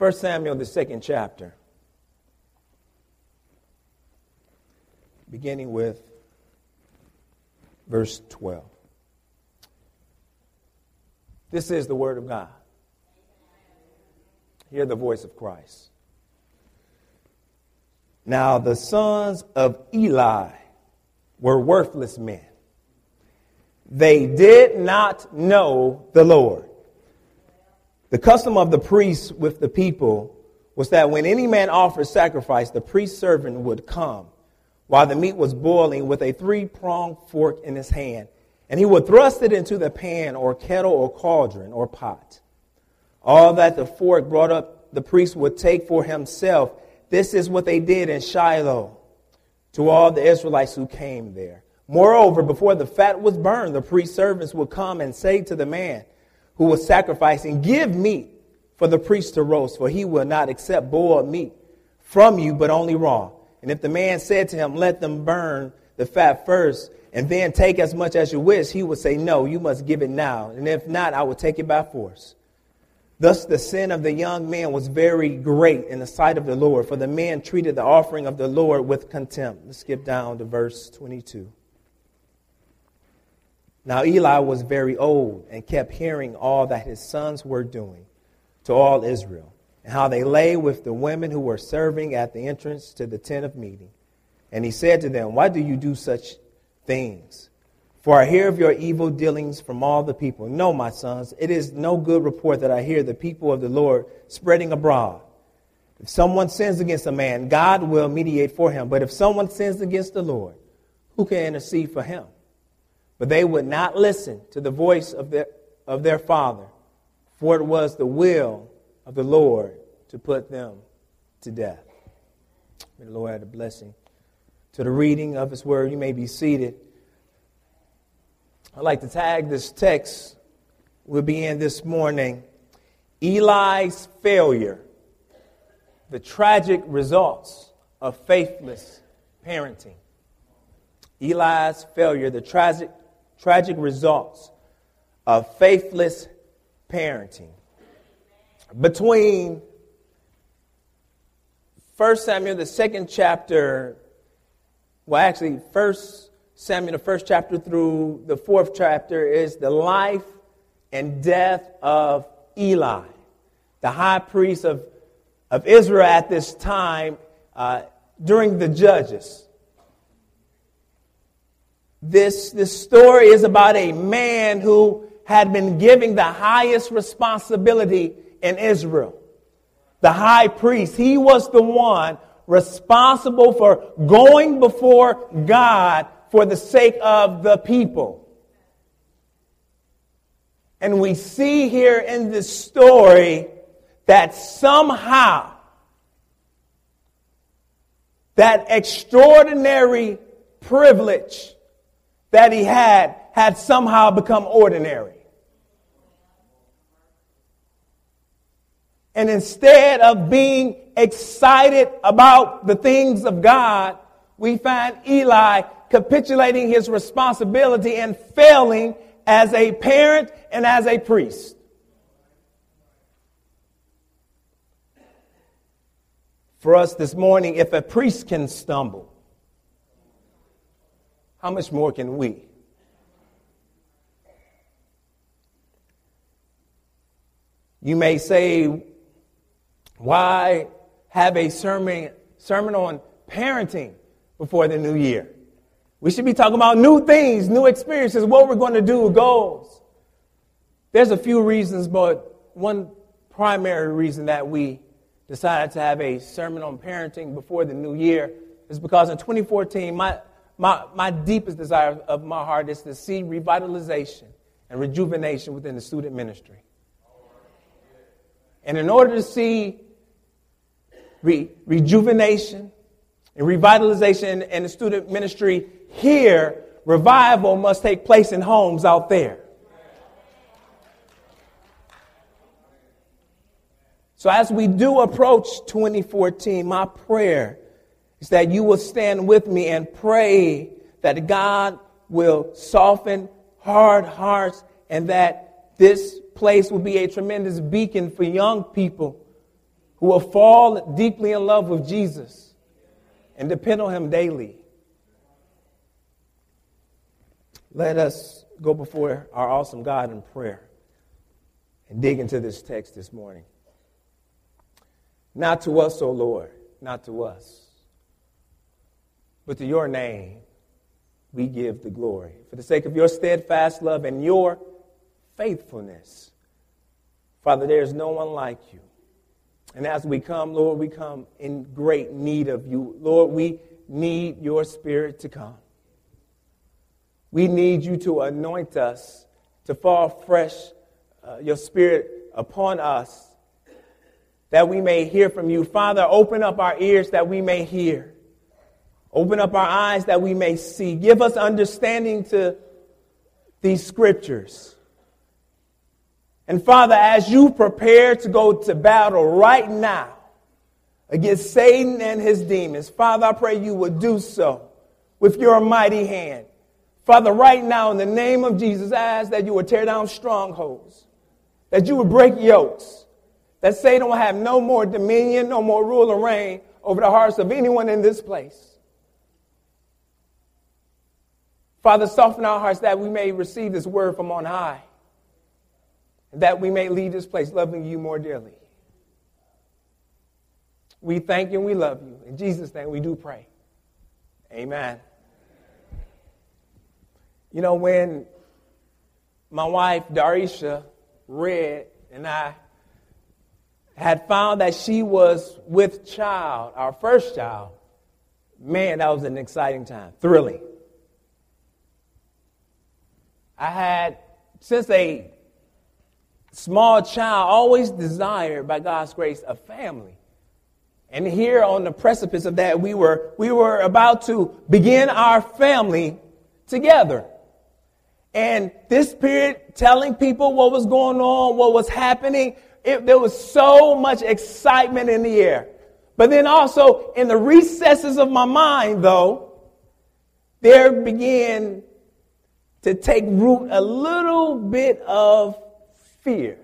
1 Samuel, the second chapter, beginning with verse 12. This is the Word of God. Hear the voice of Christ. Now, the sons of Eli were worthless men. They did not know the Lord. The custom of the priests with the people was that when any man offered sacrifice, the priest servant would come while the meat was boiling with a three pronged fork in his hand, and he would thrust it into the pan or kettle or cauldron or pot. All that the fork brought up, the priest would take for himself. This is what they did in Shiloh to all the Israelites who came there. Moreover, before the fat was burned, the priest servants would come and say to the man who was sacrificing, Give meat for the priest to roast, for he will not accept boiled meat from you, but only raw. And if the man said to him, Let them burn the fat first, and then take as much as you wish, he would say, No, you must give it now. And if not, I will take it by force. Thus the sin of the young man was very great in the sight of the Lord, for the man treated the offering of the Lord with contempt. Let's skip down to verse 22. Now Eli was very old and kept hearing all that his sons were doing to all Israel, and how they lay with the women who were serving at the entrance to the tent of meeting. And he said to them, Why do you do such things? For I hear of your evil dealings from all the people. No, my sons, it is no good report that I hear the people of the Lord spreading abroad. If someone sins against a man, God will mediate for him. But if someone sins against the Lord, who can intercede for him? But they would not listen to the voice of their, of their father, for it was the will of the Lord to put them to death. May the Lord add a blessing to the reading of his word. You may be seated. I'd like to tag this text we'll be in this morning Eli's failure, the tragic results of faithless parenting. Eli's failure, the tragic, tragic results of faithless parenting. Between 1 Samuel, the second chapter, well, actually, first Samuel, the first chapter through the fourth chapter, is the life and death of Eli, the high priest of, of Israel at this time uh, during the Judges. This, this story is about a man who had been given the highest responsibility in Israel. The high priest, he was the one responsible for going before God for the sake of the people. And we see here in this story that somehow that extraordinary privilege that he had had somehow become ordinary. And instead of being excited about the things of God, we find Eli capitulating his responsibility and failing as a parent and as a priest. For us this morning, if a priest can stumble, how much more can we? You may say, why have a sermon, sermon on parenting before the new year? We should be talking about new things, new experiences, what we're going to do, goals. There's a few reasons, but one primary reason that we decided to have a sermon on parenting before the new year is because in 2014, my, my, my deepest desire of my heart is to see revitalization and rejuvenation within the student ministry. And in order to see re- rejuvenation and revitalization in the student ministry here, revival must take place in homes out there. So, as we do approach 2014, my prayer is that you will stand with me and pray that God will soften hard hearts and that this place will be a tremendous beacon for young people who will fall deeply in love with Jesus and depend on him daily. Let us go before our awesome God in prayer and dig into this text this morning. Not to us, O Lord, not to us, but to your name we give the glory. For the sake of your steadfast love and your faithfulness, Father, there is no one like you. And as we come, Lord, we come in great need of you. Lord, we need your spirit to come. We need you to anoint us, to fall fresh, uh, your spirit upon us, that we may hear from you. Father, open up our ears that we may hear. Open up our eyes that we may see. Give us understanding to these scriptures. And Father, as you prepare to go to battle right now against Satan and his demons, Father, I pray you would do so with your mighty hand. Father, right now, in the name of Jesus, I ask that you would tear down strongholds, that you would break yokes, that Satan will have no more dominion, no more rule or reign over the hearts of anyone in this place. Father, soften our hearts that we may receive this word from on high, that we may leave this place loving you more dearly. We thank you and we love you. In Jesus' name we do pray. Amen. You know, when my wife, Darisha, read and I had found that she was with child, our first child, man, that was an exciting time, thrilling. I had, since a small child, always desired, by God's grace, a family. And here on the precipice of that, we were, we were about to begin our family together. And this period, telling people what was going on, what was happening, it, there was so much excitement in the air. But then also in the recesses of my mind, though, there began to take root a little bit of fear.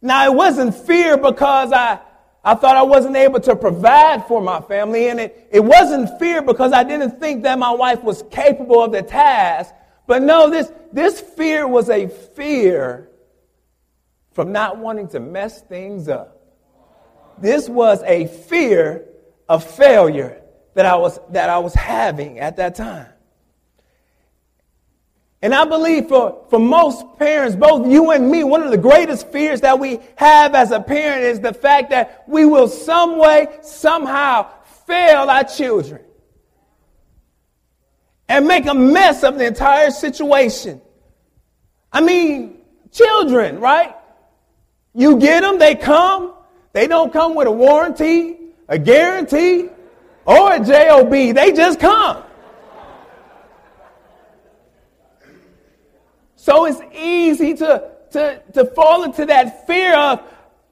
Now, it wasn't fear because I I thought I wasn't able to provide for my family, and it, it wasn't fear because I didn't think that my wife was capable of the task. But no, this, this fear was a fear from not wanting to mess things up. This was a fear of failure that I was, that I was having at that time. And I believe for, for most parents, both you and me, one of the greatest fears that we have as a parent is the fact that we will some way, somehow fail our children and make a mess of the entire situation. I mean, children, right? You get them, they come. They don't come with a warranty, a guarantee, or a JOB. They just come. So it's easy to, to, to fall into that fear of,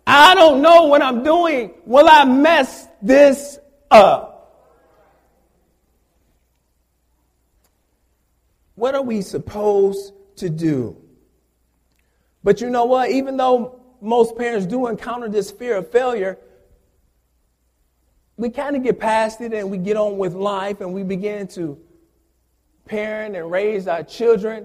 I don't know what I'm doing. Will I mess this up? What are we supposed to do? But you know what? Even though most parents do encounter this fear of failure, we kind of get past it and we get on with life and we begin to parent and raise our children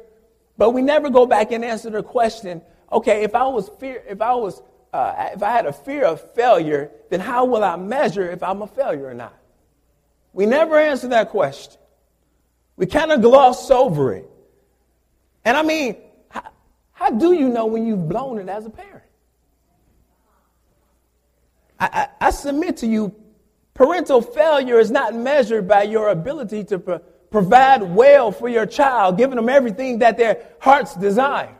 but we never go back and answer the question, okay, if I was fear, if I was, uh, if I had a fear of failure, then how will I measure if I'm a failure or not? We never answer that question. We kind of gloss over it. And I mean, how, how, do you know when you've blown it as a parent? I, I, I submit to you, parental failure is not measured by your ability to provide well for your child, giving them everything that their hearts desire.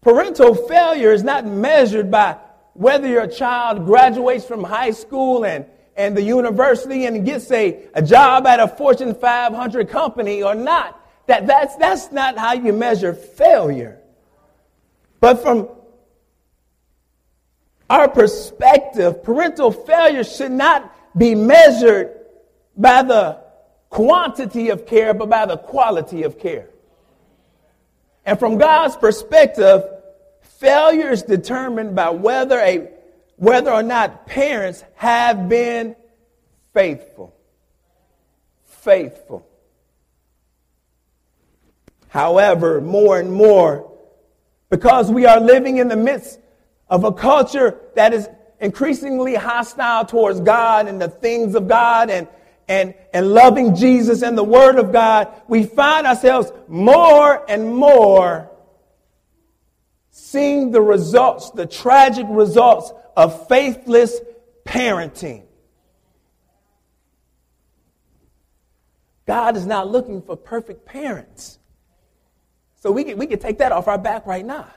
Parental failure is not measured by whether your child graduates from high school and, and the university and gets a, a job at a Fortune 500 company or not. That, that's, that's not how you measure failure. But from our perspective, parental failure should not be measured by the quantity of care, but by the quality of care. And from God's perspective, failure is determined by whether a whether or not parents have been faithful. Faithful. However, more and more, because we are living in the midst of a culture that is increasingly hostile towards God and the things of God and, and, and loving Jesus and the Word of God, we find ourselves more and more seeing the results, the tragic results of faithless parenting. God is not looking for perfect parents. So we can, we can take that off our back right now.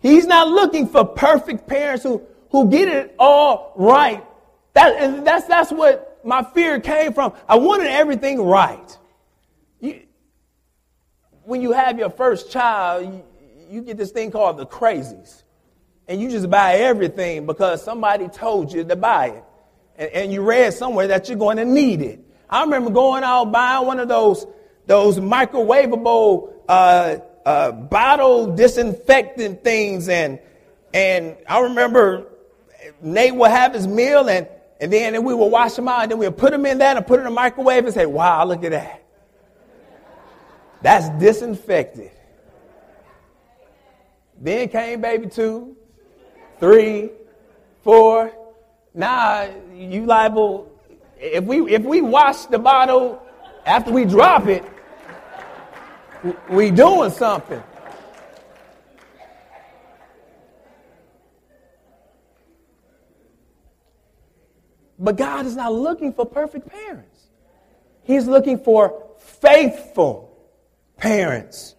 He's not looking for perfect parents who, who get it all right. That, and that's, that's what my fear came from. I wanted everything right. You, when you have your first child, you, you get this thing called the crazies. And you just buy everything because somebody told you to buy it. And, and you read somewhere that you're going to need it. I remember going out buying one of those, those microwavable uh, uh, bottle disinfectant things. And, and I remember Nate would have his meal and, and then we would wash them out and then we would put them in that and put it in the microwave and say, wow, look at that. That's disinfected. Then came baby two, three, four. Now you liable if we if we wash the bottle after we drop it, we doing something. But God is not looking for perfect parents. He's looking for faithful parents.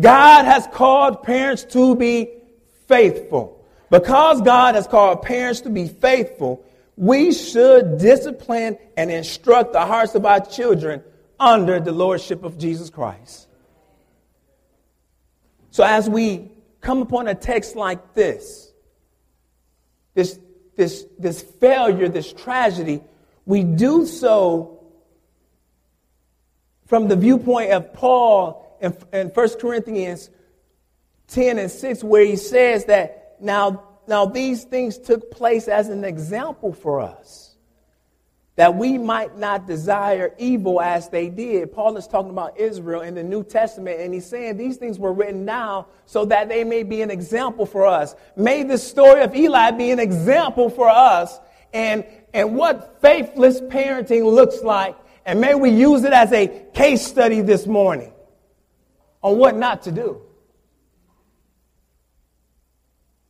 God has called parents to be faithful. Because God has called parents to be faithful, we should discipline and instruct the hearts of our children under the lordship of Jesus Christ. So as we come upon a text like this, this, this, this failure, this tragedy, we do so from the viewpoint of Paul in, in 1 Corinthians 10 and 6, where he says that now, now these things took place as an example for us that we might not desire evil as they did. Paul is talking about Israel in the New Testament, and he's saying these things were written now so that they may be an example for us. May the story of Eli be an example for us and, and what faithless parenting looks like. And may we use it as a case study this morning on what not to do.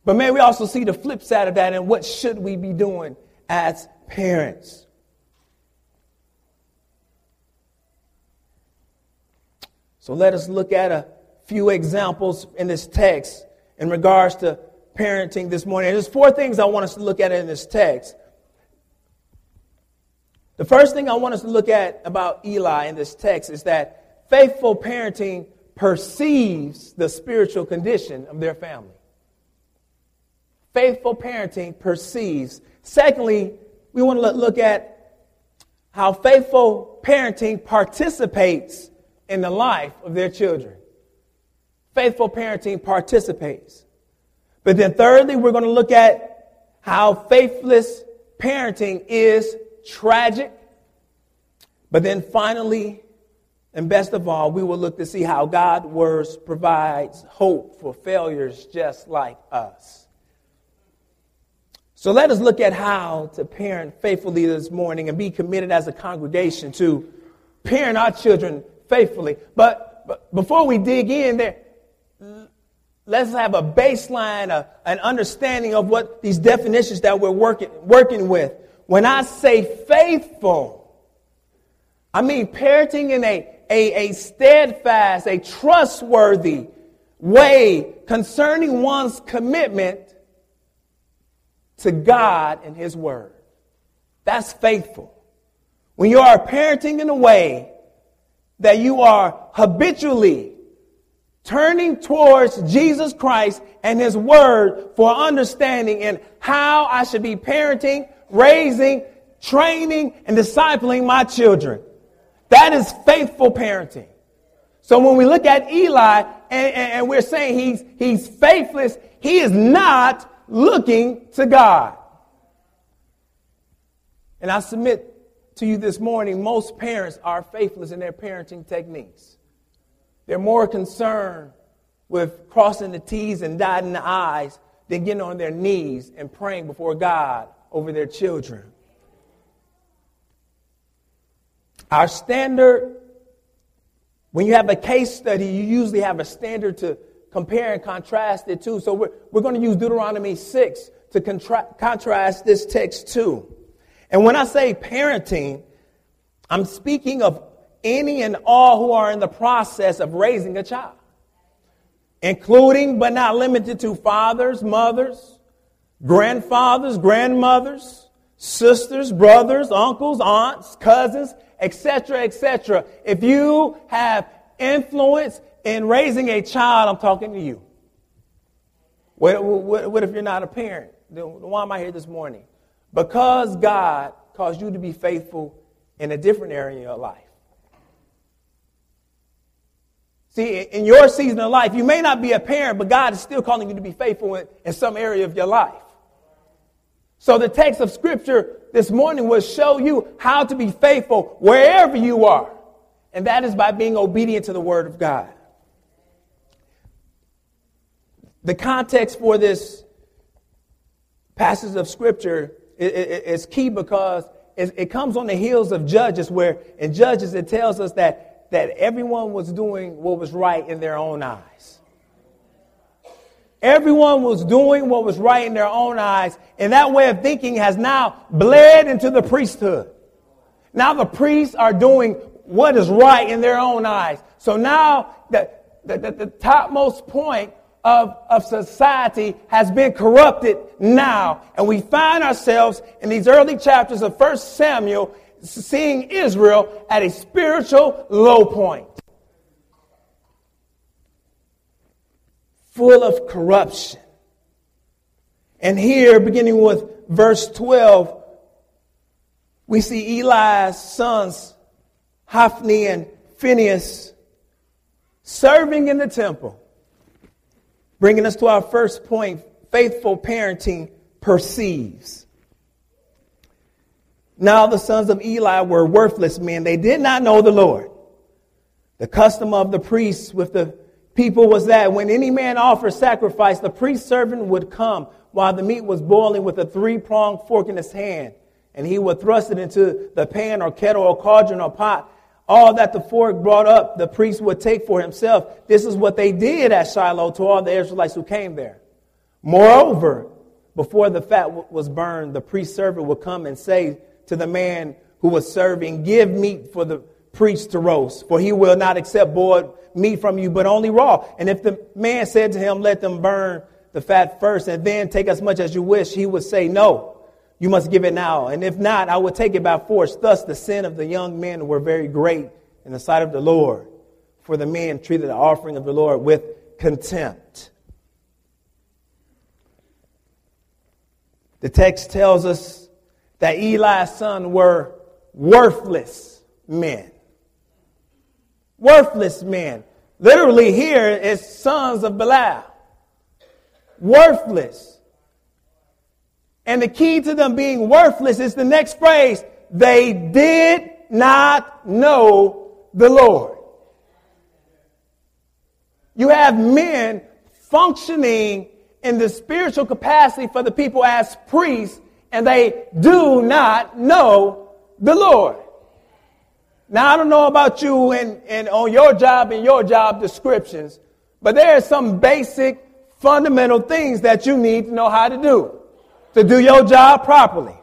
But may we also see the flip side of that and what should we be doing as parents. So let us look at a few examples in this text in regards to parenting this morning. there's four things I want us to look at in this text. The first thing I want us to look at about Eli in this text is that faithful parenting perceives the spiritual condition of their family. Faithful parenting perceives. Secondly, we want to look at how faithful parenting participates in the life of their children. Faithful parenting participates. But then, thirdly, we're going to look at how faithless parenting is tragic. But then, finally, and best of all, we will look to see how God's words provides hope for failures just like us. So let us look at how to parent faithfully this morning and be committed as a congregation to parent our children faithfully. But, but before we dig in there, let's have a baseline, a, an understanding of what these definitions that we're working, working with. When I say faithful, I mean parenting in a, a, a steadfast, a trustworthy way concerning one's commitment to God and His Word. That's faithful. When you are parenting in a way that you are habitually turning towards Jesus Christ and His Word for understanding in how I should be parenting, raising, training, and discipling my children. That is faithful parenting. So when we look at Eli and, and, we're saying he's, he's faithless, he is not looking to God. And I submit to you this morning, most parents are faithless in their parenting techniques. They're more concerned with crossing the T's and dotting the I's than getting on their knees and praying before God over their children. Our standard, when you have a case study, you usually have a standard to compare and contrast it to. So we're, we're going to use Deuteronomy 6 to contra- contrast this text too. And when I say parenting, I'm speaking of any and all who are in the process of raising a child, including but not limited to fathers, mothers, grandfathers, grandmothers, sisters, brothers, uncles, aunts, cousins, etc., etc. If you have influence in raising a child, I'm talking to you. What, what, what if you're not a parent? Then why am I here this morning? Because God caused you to be faithful in a different area in your life. See, in your season of life, you may not be a parent, but God is still calling you to be faithful in, in some area of your life. So the text of scripture this morning will show you how to be faithful wherever you are. And that is by being obedient to the word of God. The context for this passage of scripture is key because it comes on the heels of Judges, where in Judges it tells us that, that everyone was doing what was right in their own eyes. Everyone was doing what was right in their own eyes, and that way of thinking has now bled into the priesthood. Now the priests are doing what is right in their own eyes. So now the, the, the, the topmost point of, of society has been corrupted now. And we find ourselves in these early chapters of 1 Samuel seeing Israel at a spiritual low point. Full of corruption. And here, beginning with verse 12, we see Eli's sons, Hophni and Phinehas, serving in the temple. Bringing us to our first point faithful parenting perceives. Now the sons of Eli were worthless men. They did not know the Lord. The custom of the priests with the people was that when any man offered sacrifice, the priest servant would come while the meat was boiling with a three pronged fork in his hand, and he would thrust it into the pan or kettle or cauldron or pot all that the fork brought up, the priest would take for himself. This is what they did at Shiloh to all the Israelites who came there. Moreover, before the fat was burned, the priest servant would come and say to the man who was serving, Give meat for the priest to roast, for he will not accept boiled meat from you, but only raw. And if the man said to him, Let them burn the fat first, and then take as much as you wish, he would say, No. You must give it now. And if not, I will take it by force. Thus, the sin of the young men were very great in the sight of the Lord, for the men treated the offering of the Lord with contempt. The text tells us that Eli's sons were worthless men. Worthless men. Literally, here is sons of Belial. Worthless. And the key to them being worthless is the next phrase they did not know the Lord. You have men functioning in the spiritual capacity for the people as priests, and they do not know the Lord. Now, I don't know about you and, and on your job and your job descriptions, but there are some basic fundamental things that you need to know how to do to do your job properly.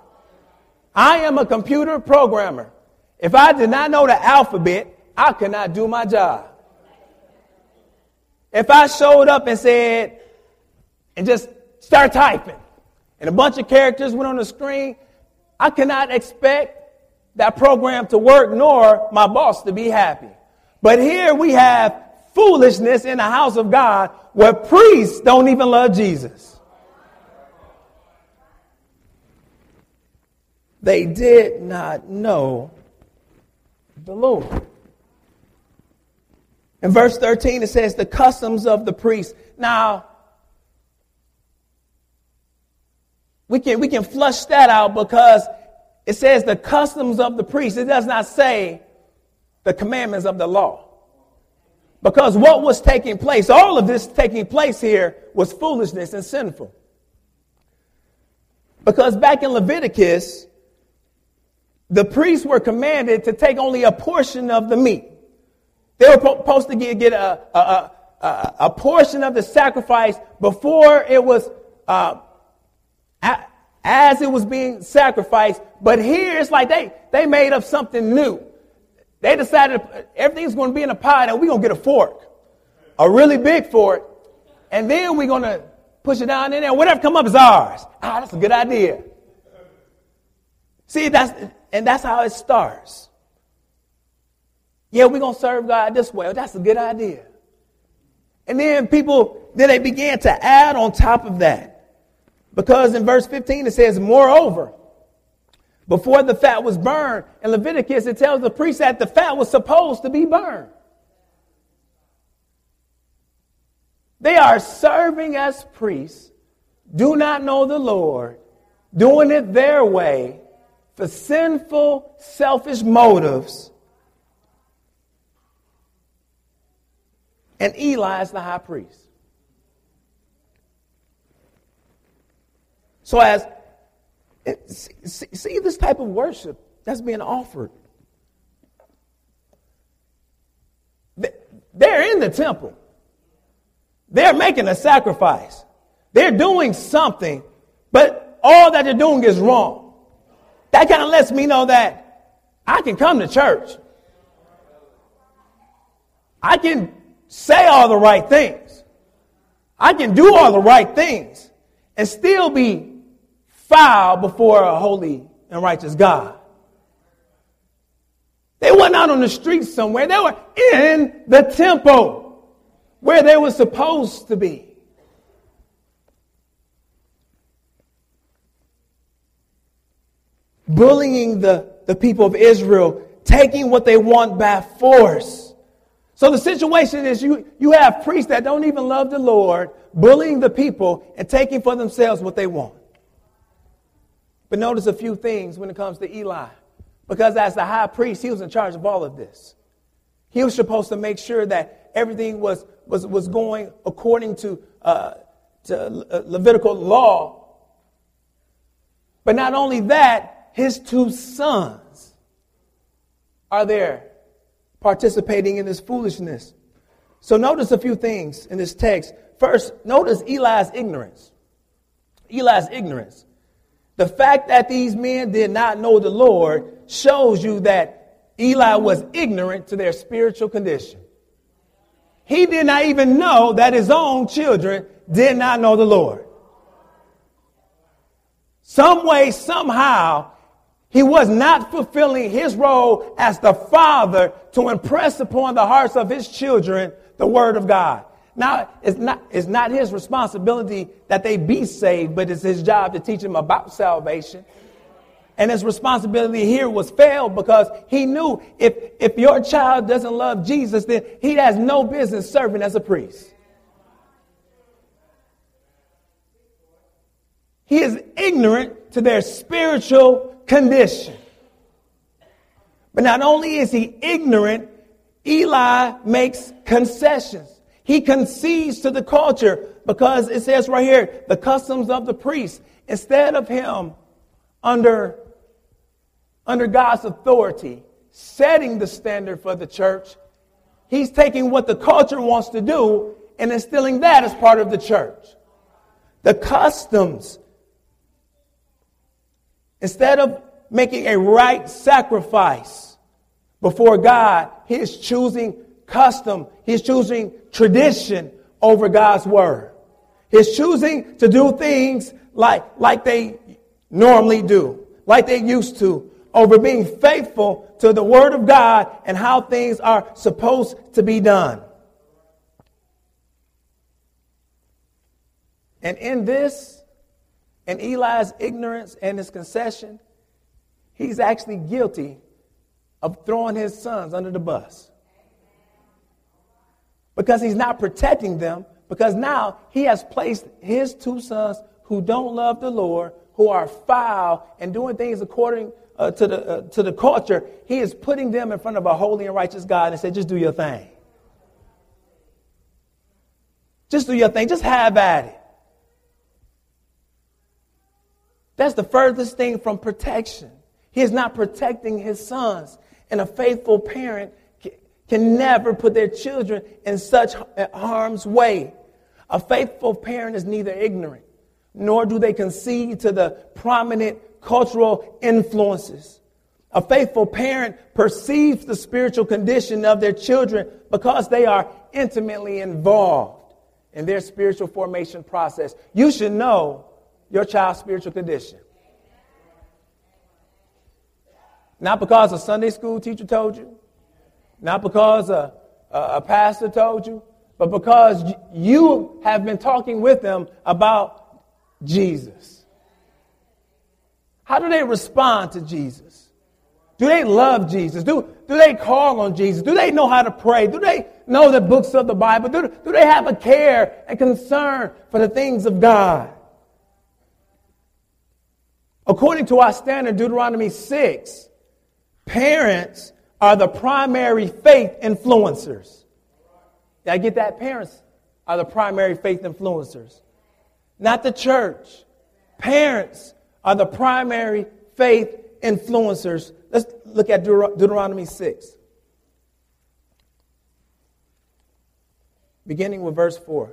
I am a computer programmer. If I did not know the alphabet, I could not do my job. If I showed up and said, and just start typing, and a bunch of characters went on the screen, I cannot expect that program to work nor my boss to be happy. But here we have foolishness in the house of God where priests don't even love Jesus. They did not know the Lord. In verse 13, it says, the customs of the priest. Now, we can, we can flush that out because it says the customs of the priest. It does not say the commandments of the law. Because what was taking place, all of this taking place here was foolishness and sinful. Because back in Leviticus, the priests were commanded to take only a portion of the meat. They were supposed to get, get a, a, a, a, portion of the sacrifice before it was, uh, as it was being sacrificed. But here it's like they, they made up something new. They decided everything's going to be in a pot and we're going to get a fork, a really big fork, and then we're going to push it down in there. Whatever come up is ours. Ah, that's a good idea. See, that's, and that's how it starts. Yeah, we're going to serve God this way. that's a good idea. And then people, then they began to add on top of that. Because in verse 15 it says, moreover, before the fat was burned, in Leviticus it tells the priest that the fat was supposed to be burned. They are serving as priests, do not know the Lord, doing it their way for sinful, selfish motives. And Eli is the high priest. So, as see, this type of worship that's being offered, they're in the temple. They're making a sacrifice. They're doing something, but all that they're doing is wrong. That kind of lets me know that I can come to church. I can say all the right things. I can do all the right things and still be foul before a holy and righteous God. They weren't out on the streets somewhere. They were in the temple where they were supposed to be. Bullying the, the people of Israel, taking what they want by force. So the situation is you, you have priests that don't even love the Lord, bullying the people and taking for themselves what they want. But notice a few things when it comes to Eli. Because as the high priest, he was in charge of all of this. He was supposed to make sure that everything was was, was going according to, uh, to Levitical law. But not only that, his two sons are there participating in this foolishness. So notice a few things in this text. First, notice Eli's ignorance. Eli's ignorance. The fact that these men did not know the Lord shows you that Eli was ignorant to their spiritual condition. He did not even know that his own children did not know the Lord. Some way, somehow, he was not fulfilling his role as the father to impress upon the hearts of his children the word of God. Now, it's not, it's not his responsibility that they be saved, but it's his job to teach them about salvation. And his responsibility here was failed because he knew if, if your child doesn't love Jesus, then he has no business serving as a priest. He is ignorant to their spiritual condition. But not only is he ignorant, Eli makes concessions. He concedes to the culture because it says right here, the customs of the priest. Instead of him under under God's authority, setting the standard for the church. He's taking what the culture wants to do and instilling that as part of the church. The customs, instead of making a right sacrifice before God, he is choosing custom, he's choosing tradition over God's word. He's choosing to do things like, like they normally do, like they used to, over being faithful to the Word of God and how things are supposed to be done. And in this, in Eli's ignorance and his concession, he's actually guilty of throwing his sons under the bus. because he's not protecting them, because now he has placed his two sons who don't love the Lord, who are foul and doing things according uh, to, the, uh, to the culture. He is putting them in front of a holy and righteous God and said, just do your thing. Just do your thing. Just have at it. That's the furthest thing from protection. He is not protecting his sons. And a faithful parent can never put their children in such harm's way. A faithful parent is neither ignorant nor do they concede to the prominent cultural influences. A faithful parent perceives the spiritual condition of their children because they are intimately involved in their spiritual formation process. You should know your child's spiritual condition. Not because a Sunday school teacher told you, not because a, a, a pastor told you, but because you have been talking with them about Jesus. How do they respond to Jesus? Do they love Jesus? Do, do they call on Jesus? Do they know how to pray? Do they know the books of the Bible? Do, do they have a care and concern for the things of God? According to our standard, Deuteronomy 6, parents are the primary faith influencers. Did I get that? Parents are the primary faith influencers, not the church. Parents are the primary faith influencers. Let's look at Deut- Deuteronomy 6. Beginning with verse 4.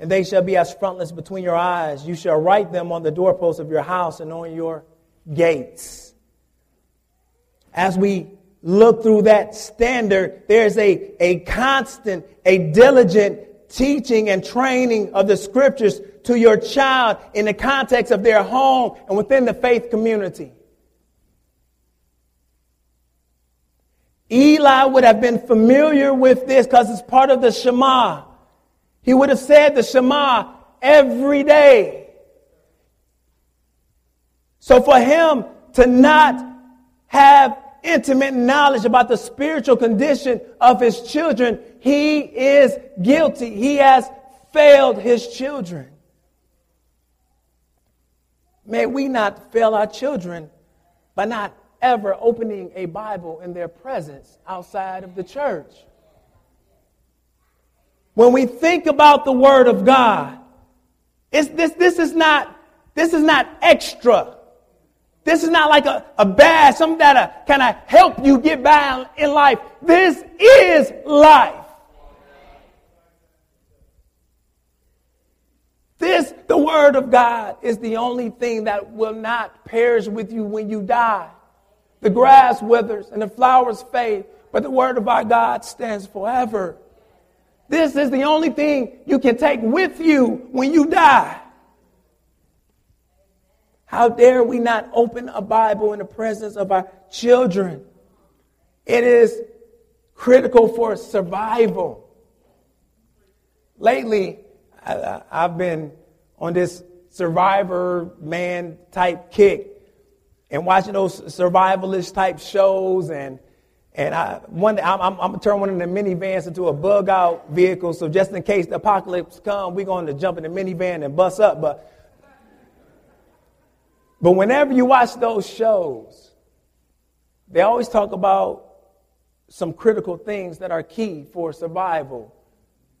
and they shall be as frontlets between your eyes. You shall write them on the doorposts of your house and on your gates. As we look through that standard, there's a, a constant, a diligent teaching and training of the scriptures to your child in the context of their home and within the faith community. Eli would have been familiar with this because it's part of the Shema. He would have said the Shema every day. So for him to not have intimate knowledge about the spiritual condition of his children, he is guilty. He has failed his children. May we not fail our children by not ever opening a Bible in their presence outside of the church. When we think about the Word of God, it's, this, this, is not, this is not extra. This is not like a, a badge, something that uh, kind of help you get by in life. This is life. This, the Word of God, is the only thing that will not perish with you when you die. The grass withers and the flowers fade, but the Word of our God stands forever. This is the only thing you can take with you when you die. How dare we not open a Bible in the presence of our children? It is critical for survival. Lately, I, have been on this Survivorman type kick and watching those survivalist type shows and and I, one I'm, I'm, I'm going to turn one of the minivans into a bug out vehicle. So just in case the apocalypse comes, we're going to jump in the minivan and bust up. But, but whenever you watch those shows, they always talk about some critical things that are key for survival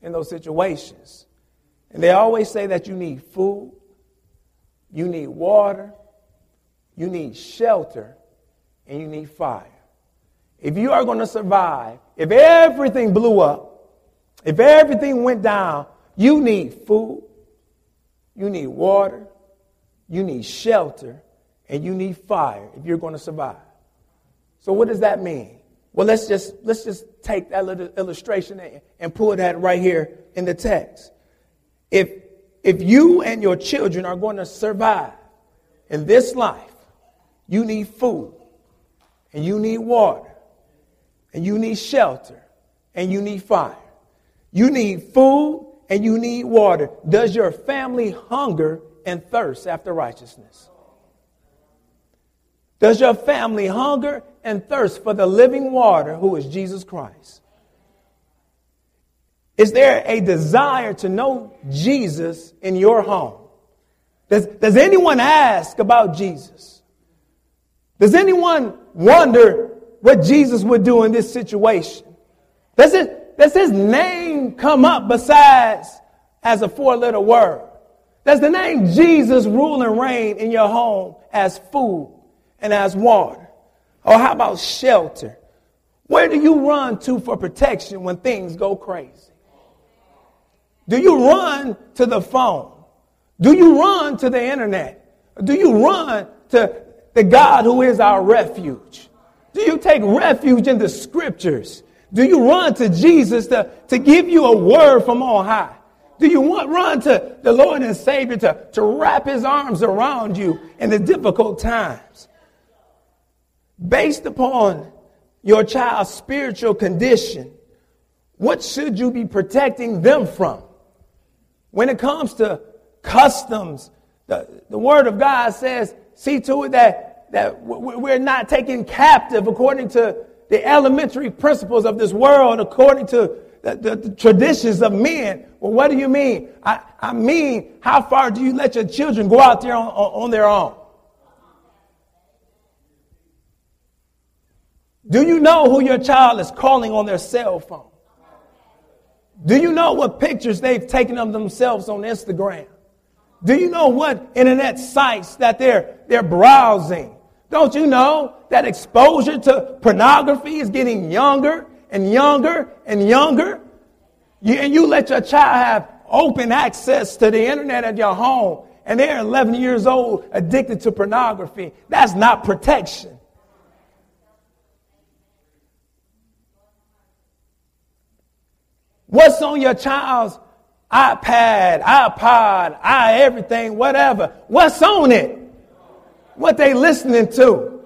in those situations. And they always say that you need food, you need water, you need shelter, and you need fire. If you are going to survive, if everything blew up, if everything went down, you need food, you need water, you need shelter, and you need fire if you're going to survive. So what does that mean? Well, let's just let's just take that little illustration and, pull that right here in the text. If if you and your children are going to survive in this life, you need food, and you need water, and you need shelter, and you need fire. You need food and you need water. Does your family hunger and thirst after righteousness? Does your family hunger and thirst for the living water who is Jesus Christ? Is there a desire to know Jesus in your home? Does, does anyone ask about Jesus? Does anyone wonder what Jesus would do in this situation? Does, it, does his name come up besides as a four letter word? Does the name Jesus rule and reign in your home as food and as water? Or how about shelter? Where do you run to for protection when things go crazy? Do you run to the phone? Do you run to the internet? Do you run to the God who is our refuge? Do you take refuge in the scriptures? Do you run to Jesus to, to give you a word from on high? Do you want run to the Lord and Savior to, to wrap his arms around you in the difficult times? Based upon your child's spiritual condition, what should you be protecting them from? When it comes to customs, the, the Word of God says, see to it that, that we're not taken captive according to the elementary principles of this world, according to the, the, the, traditions of men. Well, what do you mean? I, I mean, how far do you let your children go out there on, on, on their own? Do you know who your child is calling on their cell phone? Do you know what pictures they've taken of themselves on Instagram? Do you know what internet sites that they're, they're browsing? Don't you know that exposure to pornography is getting younger and younger and younger? You, and you let your child have open access to the internet at your home, and they're 11 years old addicted to pornography. That's not protection. What's on your child's iPad, iPod, i everything, whatever? What's on it? What they listening to?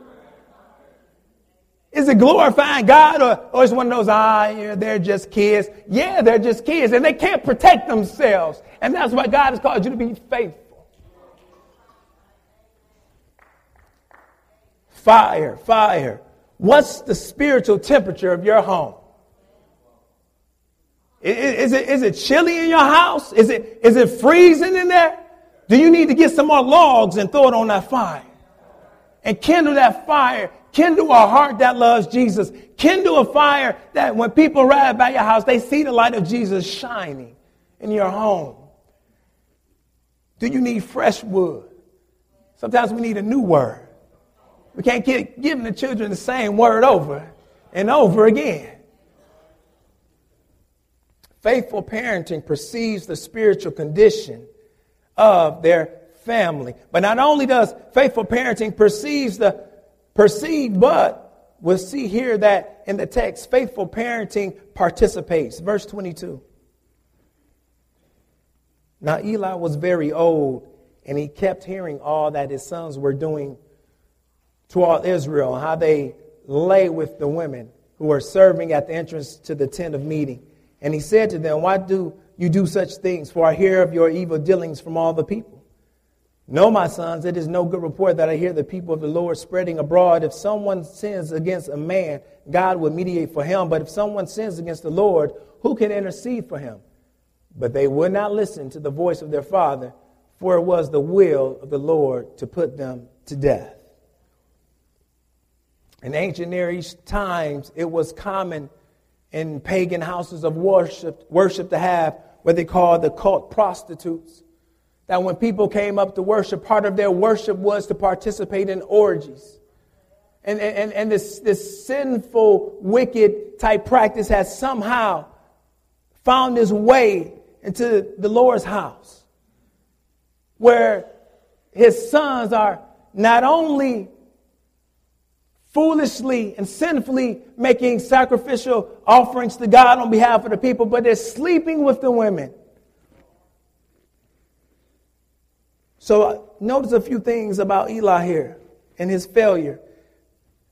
Is it glorifying God or, or is one of those, ah, yeah, they're just kids? Yeah, they're just kids and they can't protect themselves. And that's why God has called you to be faithful. Fire, fire. What's the spiritual temperature of your home? Is it, is it chilly in your house? Is it, is it freezing in there? Do you need to get some more logs and throw it on that fire? And kindle that fire. Kindle a heart that loves Jesus. Kindle a fire that when people ride by your house, they see the light of Jesus shining in your home. Do you need fresh wood? Sometimes we need a new word. We can't keep giving the children the same word over and over again. Faithful parenting perceives the spiritual condition of their family. But not only does faithful parenting perceives the perceive, but we'll see here that in the text, faithful parenting participates. Verse 22. Now Eli was very old, and he kept hearing all that his sons were doing to all Israel, how they lay with the women who were serving at the entrance to the tent of meeting. And he said to them, Why do you do such things? For I hear of your evil dealings from all the people. No, my sons, it is no good report that I hear the people of the Lord spreading abroad. If someone sins against a man, God will mediate for him. But if someone sins against the Lord, who can intercede for him? But they would not listen to the voice of their father, for it was the will of the Lord to put them to death. In ancient Near East times, it was common in pagan houses of worship, worship to have what they called the cult prostitutes. That when people came up to worship, part of their worship was to participate in orgies. And, and, and this, this sinful, wicked type practice has somehow found its way into the Lord's house, where his sons are not only foolishly and sinfully making sacrificial offerings to God on behalf of the people, but they're sleeping with the women. So uh, notice a few things about Eli here and his failure.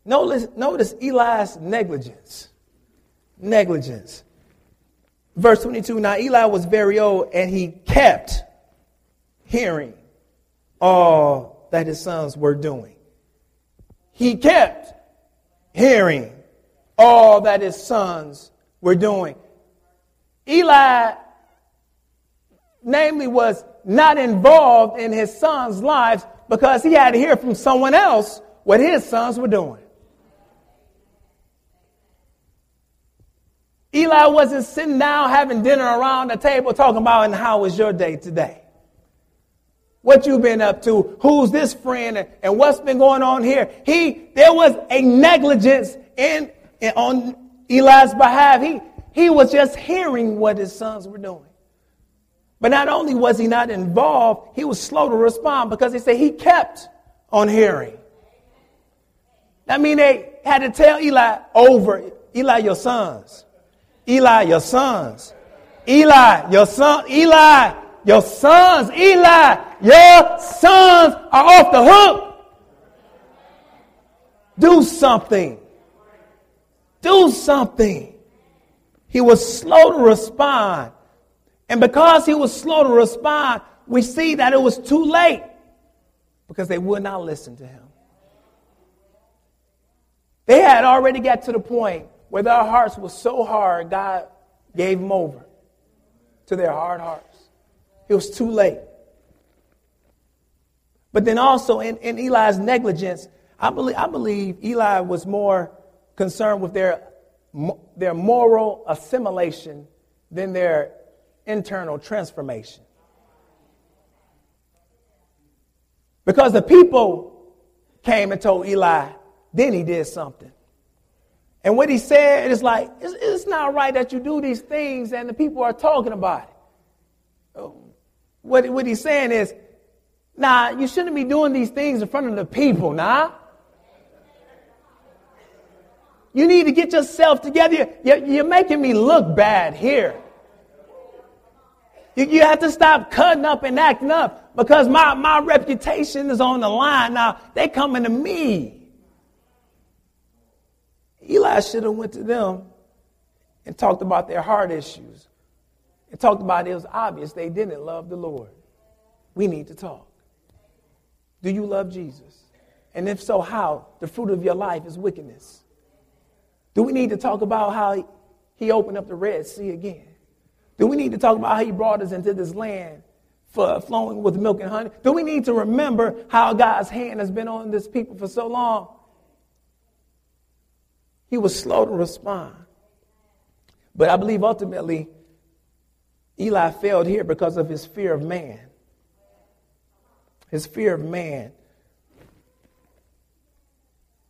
Notice, notice Eli's negligence. Negligence. Verse 22 Now Eli was very old, and he kept hearing all that his sons were doing. He kept hearing all that his sons were doing. Eli, namely, was not involved in his sons' lives because he had to hear from someone else what his sons were doing. Eli wasn't sitting down having dinner around the table talking about, and how was your day today? What you been up to? Who's this friend? And what's been going on here? He, there was a negligence in, in on Eli's behalf. He, he was just hearing what his sons were doing. But not only was he not involved, he was slow to respond because they say he kept on hearing. I mean, they had to tell Eli over, Eli, your sons. Eli, your sons. Eli, your son. Eli, your sons. Eli, your sons are off the hook. Do something. Do something. He was slow to respond. And because he was slow to respond, we see that it was too late because they would not listen to him. They had already got to the point where their hearts were so hard, God gave them over to their hard hearts. It was too late. But then also in, in Eli's negligence, I believe, I believe Eli was more concerned with their, their moral assimilation than their internal transformation. Because the people came and told Eli, then he did something. And what he said is like, it's, it's, not right that you do these things and the people are talking about it. What, what he's saying is, nah, you shouldn't be doing these things in front of the people, nah. You need to get yourself together. You're, you're making me look bad here. You, you have to stop cutting up and acting up because my, my reputation is on the line. Now, they coming to me. Eli should have went to them and talked about their heart issues and talked about it was obvious they didn't love the Lord. We need to talk. Do you love Jesus? And if so, how? The fruit of your life is wickedness. Do we need to talk about how he opened up the Red Sea again? Do we need to talk about how he brought us into this land for flowing with milk and honey? Do we need to remember how God's hand has been on this people for so long? He was slow to respond. But I believe ultimately Eli failed here because of his fear of man. His fear of man.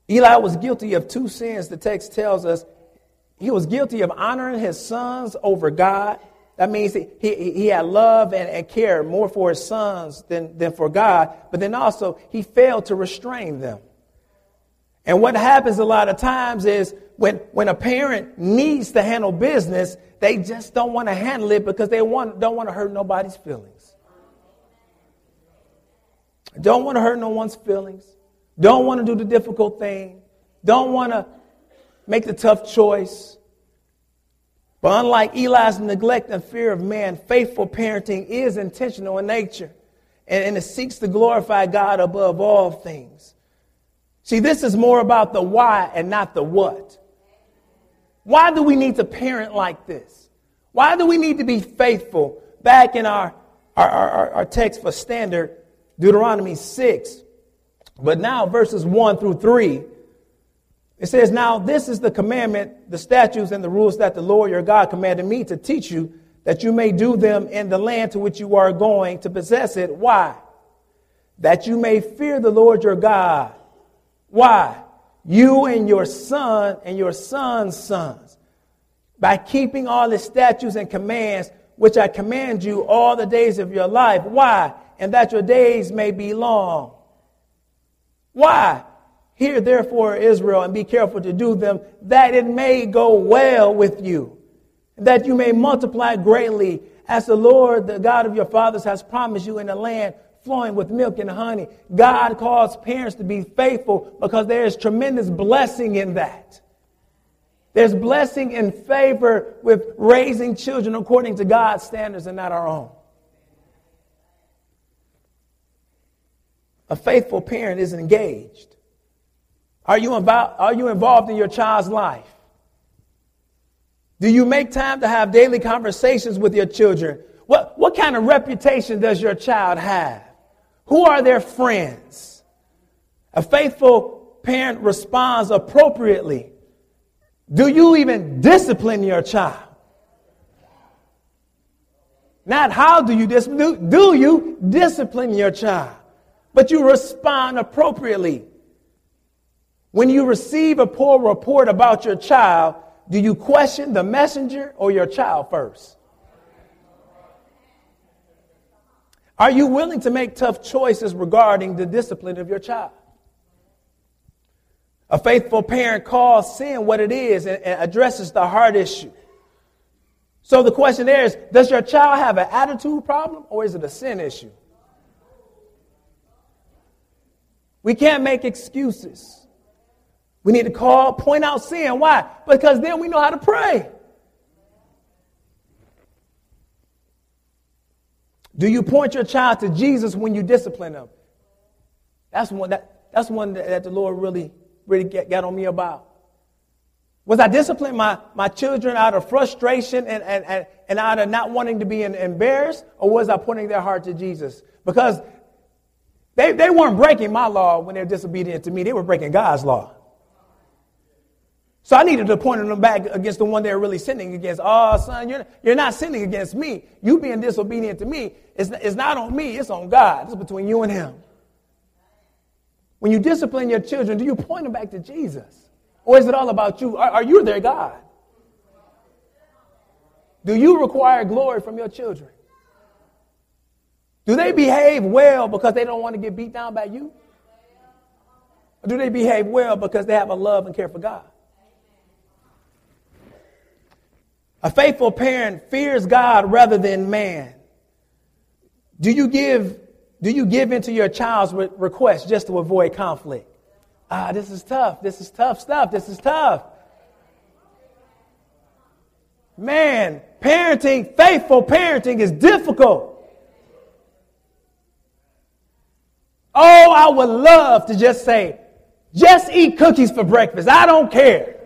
Eli was guilty of two sins, the text tells us. He was guilty of honoring his sons over God. That means he, he, had love and, and care more for his sons than, than for God. But then also, he failed to restrain them. And what happens a lot of times is when, when a parent needs to handle business, they just don't want to handle it because they want, don't want to hurt nobody's feelings. Don't want to hurt no one's feelings. Don't want to do the difficult thing. Don't want to make the tough choice. But unlike Eli's neglect and fear of man, faithful parenting is intentional in nature and, and it seeks to glorify God above all things. See, this is more about the why and not the what. Why do we need to parent like this? Why do we need to be faithful? Back in our, our, our, our text for standard, Deuteronomy 6, but now verses 1 through 3, it says, Now this is the commandment, the statutes, and the rules that the Lord your God commanded me to teach you, that you may do them in the land to which you are going to possess it. Why? That you may fear the Lord your God why? You and your son and your son's sons, by keeping all the statutes and commands which I command you all the days of your life. Why? and that your days may be long. Why? Hear therefore, Israel, and be careful to do them, that it may go well with you, that you may multiply greatly, as the Lord, the God of your fathers, has promised you in a land flowing with milk and honey. God calls parents to be faithful because there is tremendous blessing in that. There's blessing and favor with raising children according to God's standards and not our own. A faithful parent is engaged. Are you, involved, are you involved in your child's life? Do you make time to have daily conversations with your children? What, what kind of reputation does your child have? Who are their friends? A faithful parent responds appropriately. Do you even discipline your child? Not how do you discipline, do you discipline your child? But you respond appropriately. When you receive a poor report about your child, do you question the messenger or your child first? Are you willing to make tough choices regarding the discipline of your child? A faithful parent calls sin what it is and, addresses the heart issue. So the question there is Does your child have an attitude problem or is it a sin issue? We can't make excuses. We need to call, point out sin. Why? Because then we know how to pray. Do you point your child to Jesus when you discipline them? That's one that, that's one that, that the Lord really, really get, got on me about. Was I disciplining my, my children out of frustration and, and, and, and out of not wanting to be embarrassed? Or was I pointing their heart to Jesus? Because they, they weren't breaking my law when they're disobedient to me, they were breaking God's law. So I needed to point them back against the one they're really sinning against. Oh, son, you're, you're not sinning against me. You being disobedient to me, it's, it's not on me, it's on God. It's between you and Him. When you discipline your children, do you point them back to Jesus? Or is it all about you? Are, are you their God? Do you require glory from your children? Do they behave well because they don't want to get beat down by you? Or do they behave well because they have a love and care for God? A faithful parent fears God rather than man. Do you give, do you give into your child's re- request just to avoid conflict? Ah, this is tough. This is tough stuff. This is tough. Man, parenting, faithful parenting is difficult. Oh, I would love to just say, just eat cookies for breakfast. I don't care.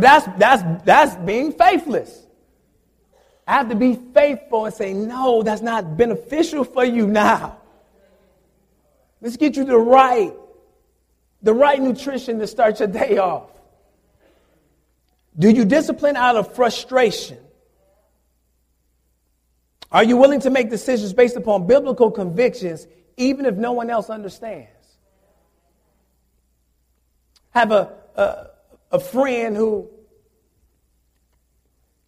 But that's, that's, that's being faithless. I have to be faithful and say, no, that's not beneficial for you now. Let's get you the right, the right nutrition to start your day off. Do you discipline out of frustration? Are you willing to make decisions based upon biblical convictions, even if no one else understands? Have a, a, a friend who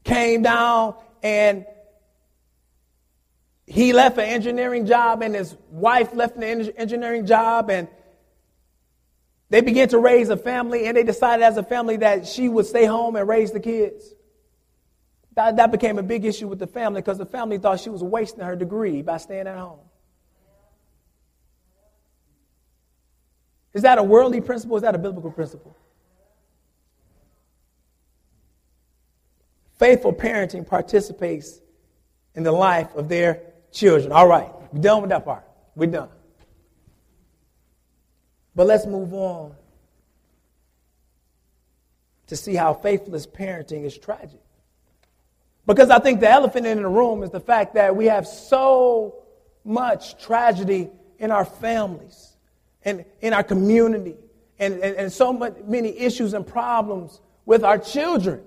came down and he left an engineering job and his wife left an engineering job and they began to raise a family and they decided as a family that she would stay home and raise the kids. That, that became a big issue with the family because the family thought she was wasting her degree by staying at home. Is that a worldly principle? Is that a biblical principle? Faithful parenting participates in the life of their children. All right, we're done with that part. We're done. But let's move on to see how faithless parenting is tragic. Because I think the elephant in the room is the fact that we have so much tragedy in our families and in our community and, and, and so much, many issues and problems with our children.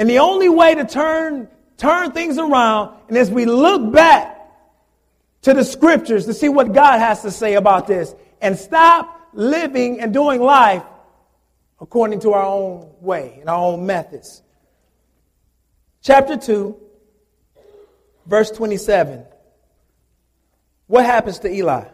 And the only way to turn, turn things around and as we look back to the scriptures to see what God has to say about this and stop living and doing life according to our own way and our own methods. chapter 2, verse 27. What happens to Eli?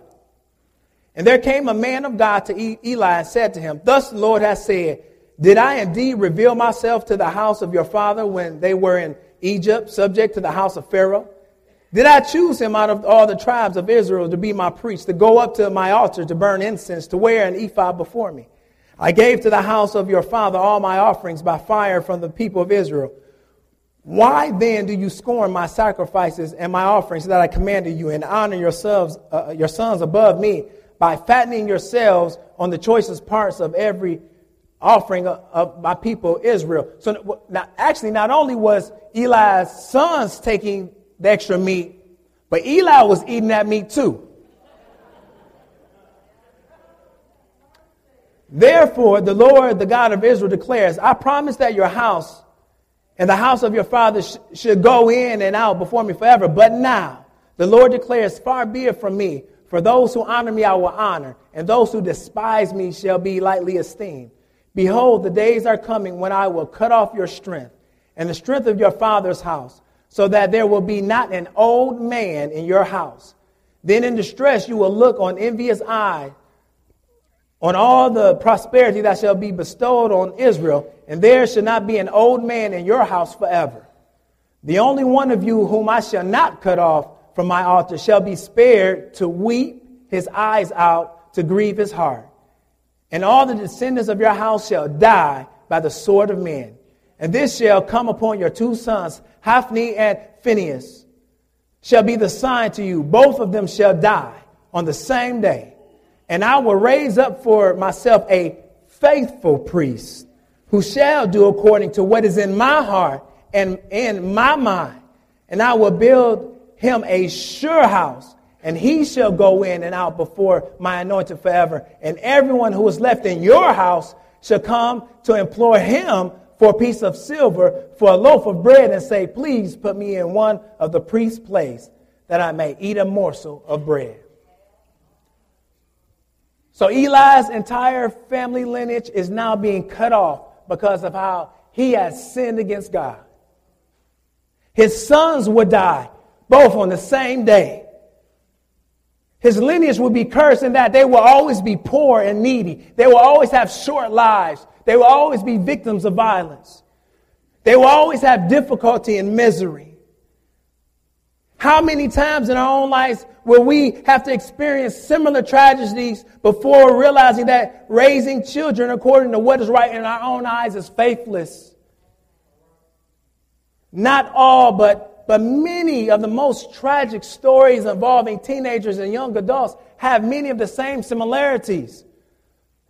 And there came a man of God to Eli and said to him, Thus the Lord has said, Did I indeed reveal myself to the house of your father when they were in Egypt, subject to the house of Pharaoh? Did I choose him out of all the tribes of Israel to be my priest, to go up to my altar to burn incense, to wear an ephod before me? I gave to the house of your father all my offerings by fire from the people of Israel. Why then do you scorn my sacrifices and my offerings that I commanded you, and honor yourselves, uh, your sons above me by fattening yourselves on the choicest parts of every offering of, of my people Israel? So, now, actually, not only was Eli's sons taking the extra meat, but Eli was eating that meat too. Therefore, the Lord, the God of Israel, declares, I promise that your house and the house of your father sh- should go in and out before me forever. But now, the Lord declares, Far be it from me. For those who honor me, I will honor, and those who despise me shall be lightly esteemed. Behold, the days are coming when I will cut off your strength and the strength of your father's house so that there will be not an old man in your house. Then in distress you will look on envious eye on all the prosperity that shall be bestowed on Israel, and there shall not be an old man in your house forever. The only one of you whom I shall not cut off from my altar shall be spared to weep his eyes out, to grieve his heart. And all the descendants of your house shall die by the sword of men. And this shall come upon your two sons, Hophni and Phinehas, shall be the sign to you. Both of them shall die on the same day. And I will raise up for myself a faithful priest who shall do according to what is in my heart and in my mind. And I will build him a sure house, and he shall go in and out before my anointed forever. And everyone who is left in your house shall come to implore him for a piece of silver, for a loaf of bread, and say, Please put me in one of the priest's place, that I may eat a morsel of bread. So Eli's entire family lineage is now being cut off because of how he has sinned against God. His sons would die both on the same day. His lineage would be cursed in that they will always be poor and needy. They will always have short lives. They will always be victims of violence. They will always have difficulty and misery. How many times in our own lives will we have to experience similar tragedies before realizing that raising children according to what is right in our own eyes is faithless? Not all, but, but many of the most tragic stories involving teenagers and young adults have many of the same similarities.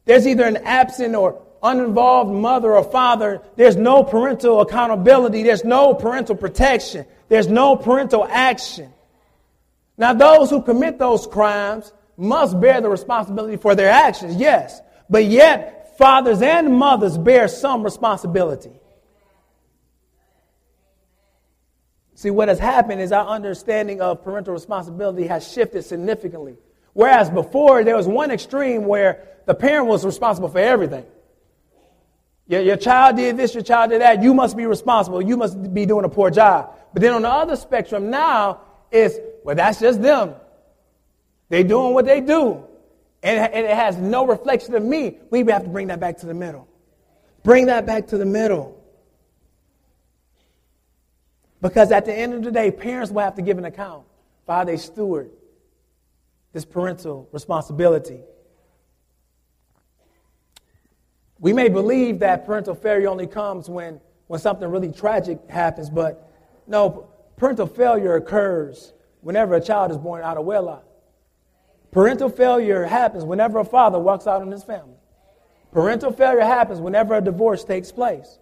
There's either an absent or uninvolved mother or father, there's no parental accountability, there's no parental protection, there's no parental action. Now, those who commit those crimes must bear the responsibility for their actions, yes, but yet fathers and mothers bear some responsibility. See, what has happened is our understanding of parental responsibility has shifted significantly. Whereas before, there was one extreme where the parent was responsible for everything. Your, your child did this, your child did that. You must be responsible. You must be doing a poor job. But then on the other spectrum now is, well, that's just them. They're doing what they do. And, and it has no reflection of me. We have to bring that back to the middle. Bring that back to the middle. Because at the end of the day, parents will have to give an account for how they steward this parental responsibility. We may believe that parental failure only comes when, when something really tragic happens, but no, parental failure occurs whenever a child is born out of wedlock. Parental failure happens whenever a father walks out on his family. Parental failure happens whenever a divorce takes place.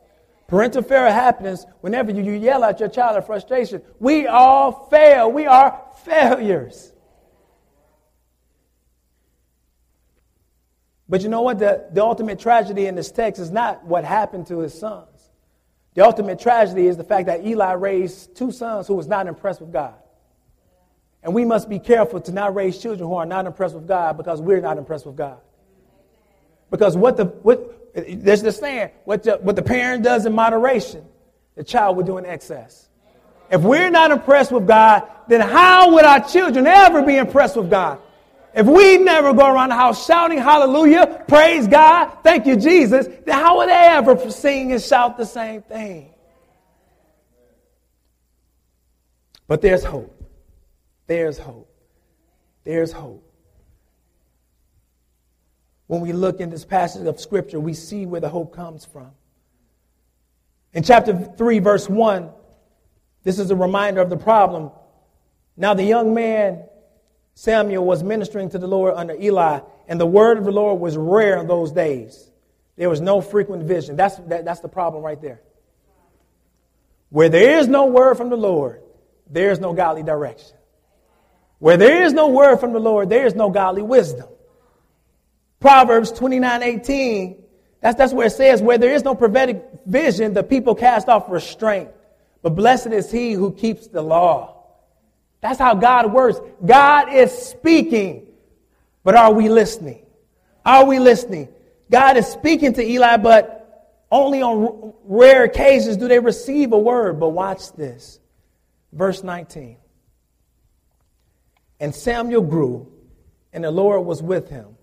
Parental failure happens whenever you, you yell at your child in frustration. We all fail. We are failures. But you know what? The, the ultimate tragedy in this text is not what happened to his sons. The ultimate tragedy is the fact that Eli raised two sons who was not impressed with God. And we must be careful to not raise children who are not impressed with God because we're not impressed with God. Because what the what there's the saying, what the, what the parent does in moderation the child will do in excess. If we're not impressed with God, then how would our children ever be impressed with God? If we never go around the house shouting hallelujah, praise God, thank you, Jesus, then how would they ever sing and shout the same thing? But there's hope. There's hope. There's hope. When we look in this passage of Scripture, we see where the hope comes from. In chapter 3, verse 1, this is a reminder of the problem. Now, the young man Samuel was ministering to the Lord under Eli, and the word of the Lord was rare in those days. There was no frequent vision. That's, that, that's the problem right there. Where there is no word from the Lord, there is no godly direction. Where there is no word from the Lord, there is no godly wisdom. Proverbs 29 18, that's, that's where it says, Where there is no prophetic vision, the people cast off restraint. But blessed is he who keeps the law. That's how God works. God is speaking, but are we listening? Are we listening? God is speaking to Eli, but only on rare occasions do they receive a word. But watch this. Verse 19. And Samuel grew, and the Lord was with him,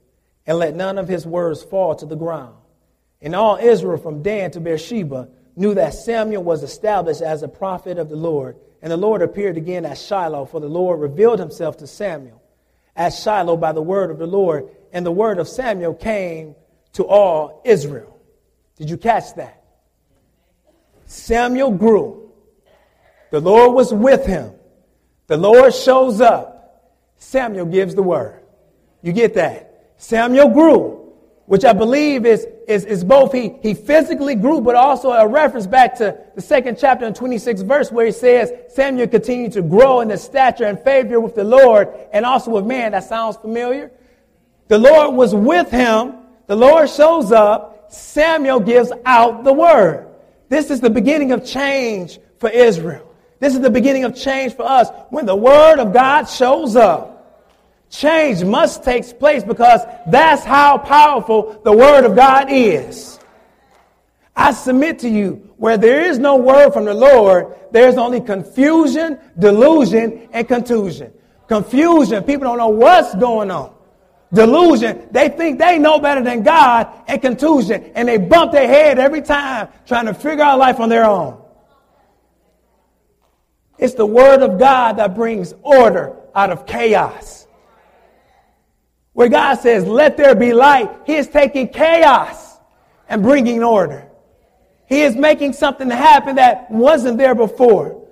and let none of his words fall to the ground. And all Israel from Dan to Beersheba knew that Samuel was established as a prophet of the Lord and the Lord appeared again at Shiloh, for the Lord revealed himself to Samuel at Shiloh by the word of the Lord. And the word of Samuel came to all Israel. Did you catch that? Samuel grew. The Lord was with him. The Lord shows up. Samuel gives the word. You get that? Samuel grew which I believe is, is, is both he, he physically grew, but also a reference back to the second chapter and 26th verse where he says Samuel continued to grow in the stature and favor with the Lord and also with man. That sounds familiar. The Lord was with him. The Lord shows up. Samuel gives out the word. This is the beginning of change for Israel. This is the beginning of change for us. When the word of God shows up, change must take place because that's how powerful the Word of God is. I submit to you, where there is no word from the Lord, there's only confusion, delusion, and contusion. Confusion, people don't know what's going on. Delusion, they think they know better than God, and contusion, and they bump their head every time trying to figure out life on their own. It's the Word of God that brings order out of chaos. Where God says, let there be light, He is taking chaos and bringing order. He is making something happen that wasn't there before.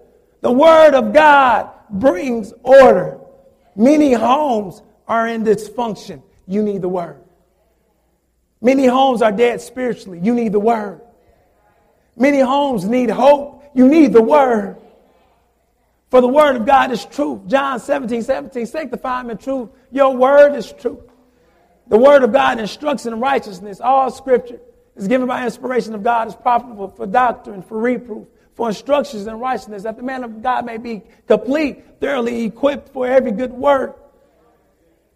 The Word of God brings order. Many homes are in dysfunction. You need the Word. Many homes are dead spiritually. You need the Word. Many homes need hope. You need the Word. For the word of God is truth. John 17, 17, sanctify him in truth. Your word is truth. The word of God instructs in righteousness. All scripture is given by inspiration of God, is profitable for doctrine, for reproof, for instructions in righteousness, that the man of God may be complete, thoroughly equipped for every good work.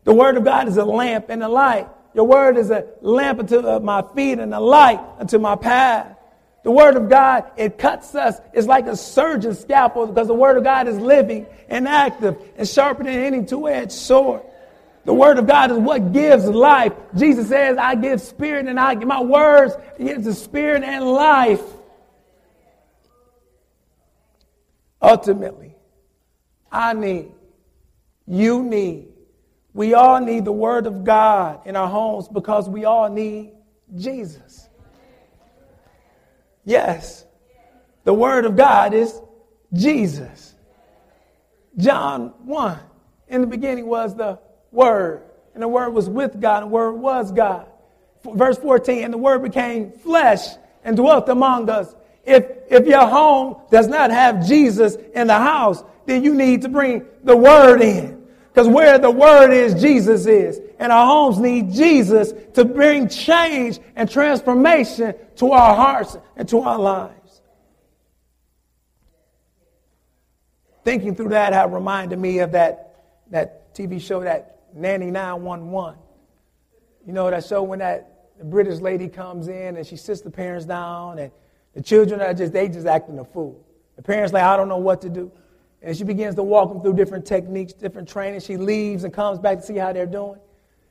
The word of God is a lamp and a light. Your word is a lamp unto my feet and a light unto my path. The Word of God, it cuts us. It's like a surgeon's scalpel because the Word of God is living and active and sharper than any two edged sword. The Word of God is what gives life. Jesus says, I give spirit and I give my words, gives the spirit and life. Ultimately, I need, you need, we all need the Word of God in our homes because we all need Jesus. Yes. The Word of God is Jesus. John 1. In the beginning was the Word, and the Word was with God, and the Word was God. Verse 14, and the Word became flesh and dwelt among us. If, if your home does not have Jesus in the house, then you need to bring the Word in. Because where the Word is, Jesus is. And our homes need Jesus to bring change and transformation to our hearts and to our lives. Thinking through that have reminded me of that, that TV show, that Nanny 911. You know, that show when that British lady comes in and she sits the parents down and The children are just, they just acting a fool. The parents like, I don't know what to do. And she begins to walk them through different techniques, different training. She leaves and comes back to see how they're doing.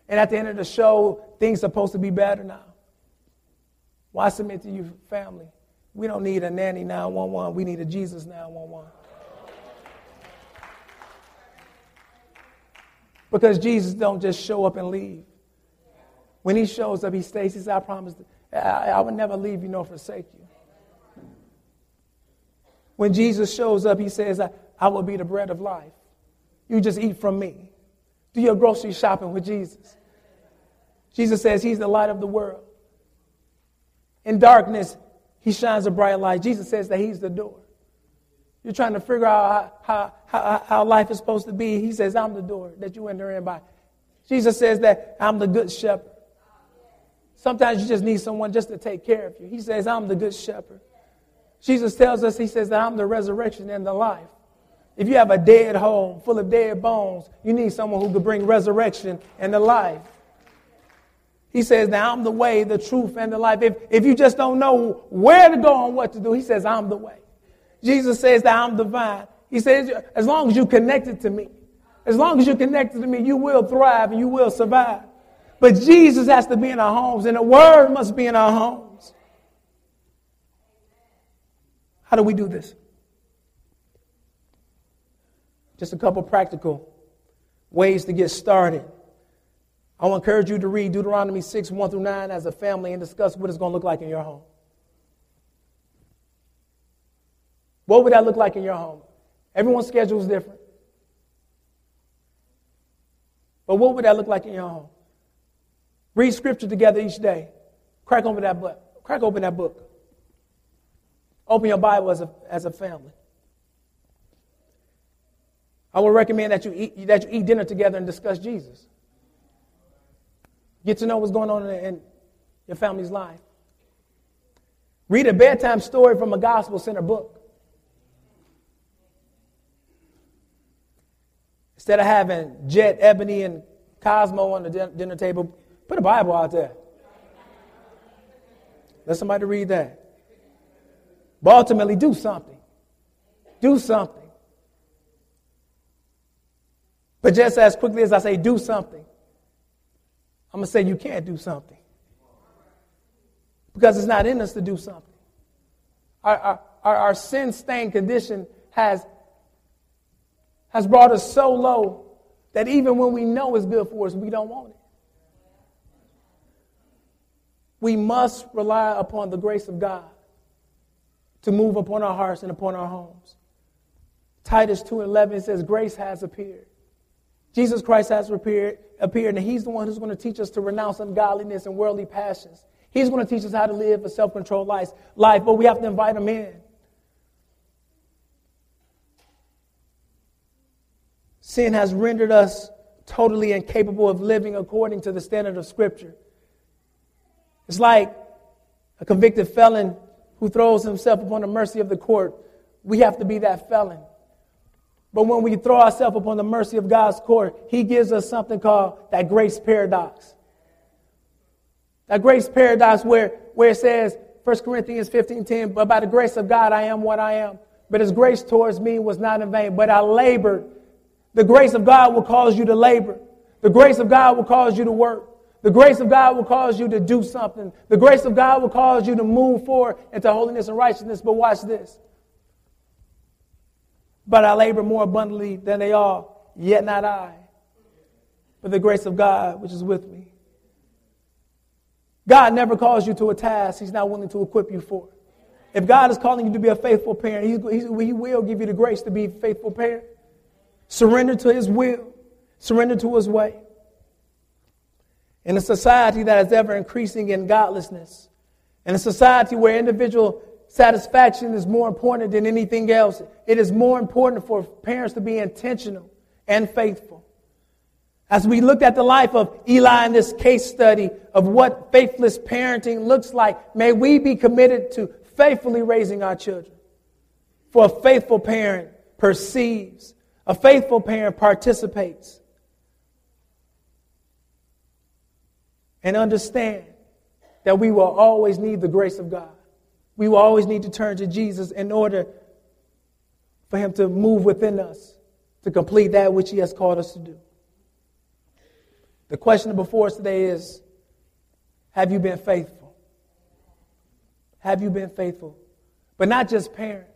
And at the end of the show, things are supposed to be better now. Why submit to you, family? We don't need a nanny 911. We need a Jesus 911. Because Jesus don't just show up and leave. When he shows up, he stays. He says, I promise, I, I will never leave you nor forsake you. When Jesus shows up, he says, I, I will be the bread of life. You just eat from me. Do your grocery shopping with Jesus. Jesus says he's the light of the world. In darkness, he shines a bright light. Jesus says that he's the door. You're trying to figure out how, how, how, life is supposed to be. He says, I'm the door that you enter in by. Jesus says that I'm the good shepherd. Sometimes you just need someone just to take care of you. He says, I'm the good shepherd. Jesus tells us, He says that I'm the resurrection and the life. If you have a dead home full of dead bones, you need someone who could bring resurrection and the life. He says, Now I'm the way, the truth, and the life. If, if you just don't know where to go and what to do, He says, I'm the way. Jesus says that I'm divine. He says, as long as you're connected to me, as long as you're connected to me, you will thrive and you will survive. But Jesus has to be in our homes, and the Word must be in our homes. How do we do this? Just a couple practical ways to get started. I want to encourage you to read Deuteronomy 6, 1 through 9 as a family and discuss what it's going to look like in your home. What would that look like in your home? Everyone's schedule is different. But what would that look like in your home? Read scripture together each day. Crack open that book. Crack open that book. Open your Bible as a, as a family. I would recommend that you, eat, that you eat dinner together and discuss Jesus. Get to know what's going on in, in your family's life. Read a bedtime story from a gospel center book. Instead of having Jet, Ebony, and Cosmo on the dinner table, put a Bible out there. Let somebody read that. But ultimately, do something. Do something. But just as quickly as I say, do something, I'm going to say you can't do something. Because it's not in us to do something. Our, our, our sin stained condition has has brought us so low that even when we know it's good for us, we don't want it. We must rely upon the grace of God to move upon our hearts and upon our homes. Titus 2:11 says grace has appeared. Jesus Christ has appeared, appeared, and He's the one who's going to teach us to renounce ungodliness and worldly passions. He's going to teach us how to live a self-controlled life, life, but we have to invite Him in. Sin has rendered us totally incapable of living according to the standard of Scripture. It's like a convicted felon who throws himself upon the mercy of the court. We have to be that felon. But when we throw ourselves upon the mercy of God's court, He gives us something called that grace paradox. That grace paradox where, where it says, 1 Corinthians 15 10, but by the grace of God I am what I am. But His grace towards me was not in vain, but I labored the grace of God will cause you to labor. The grace of God will cause you to work. The grace of God will cause you to do something. The grace of God will cause you to move forward into holiness and righteousness. But watch this. But I labor more abundantly than they all, yet not I, but the grace of God which is with me. God never calls you to a task He's not willing to equip you for. If God is calling you to be a faithful parent, He will give you the grace to be a faithful parent. Surrender to his will, surrender to his way. In a society that is ever increasing in godlessness, in a society where individual satisfaction is more important than anything else, it is more important for parents to be intentional and faithful. As we looked at the life of Eli in this case study of what faithless parenting looks like, may we be committed to faithfully raising our children. For a faithful parent perceives, a faithful parent participates and understand that we will always need the grace of God. we will always need to turn to Jesus in order for Him to move within us to complete that which He has called us to do. The question before us today is Have you been faithful? Have you been faithful? But not just parents.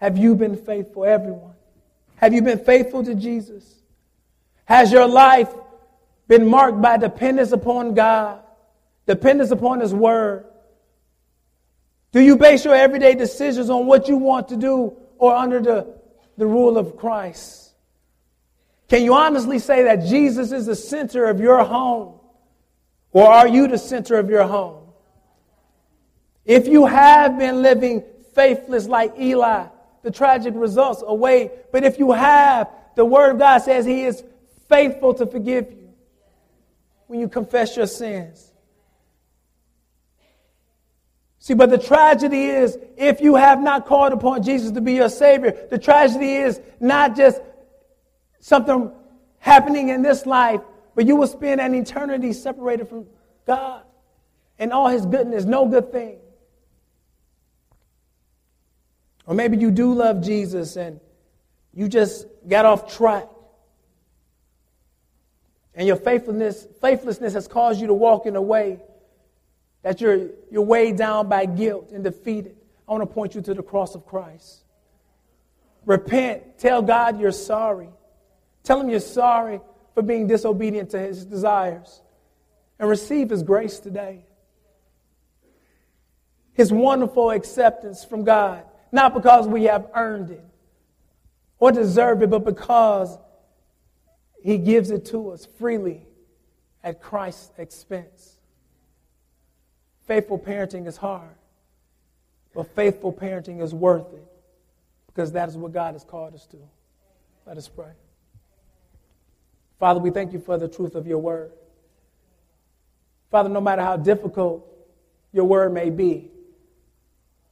Have you been faithful, everyone? Have you been faithful to Jesus? Has your life been marked by dependence upon God, dependence upon His Word? Do you base your everyday decisions on what you want to do or under the, the rule of Christ? Can you honestly say that Jesus is the center of your home? Or are you the center of your home? If you have been living faithless like Eli, the tragic results await. But if you have, the Word of God says He is faithful to forgive you when you confess your sins. See, but the tragedy is if you have not called upon Jesus to be your Savior, the tragedy is not just something happening in this life, but you will spend an eternity separated from God and all His goodness, no good thing. Or maybe you do love Jesus and you just got off track. And your faithfulness, faithlessness has caused you to walk in a way that you're, you're weighed down by guilt and defeated. I want to point you to the cross of Christ. Repent. Tell God you're sorry. Tell Him you're sorry for being disobedient to His desires. And receive His grace today. His wonderful acceptance from God. Not because we have earned it or deserved it, but because He gives it to us freely at Christ's expense. Faithful parenting is hard, but faithful parenting is worth it because that is what God has called us to. Let us pray. Father, we thank you for the truth of your word. Father, no matter how difficult your word may be,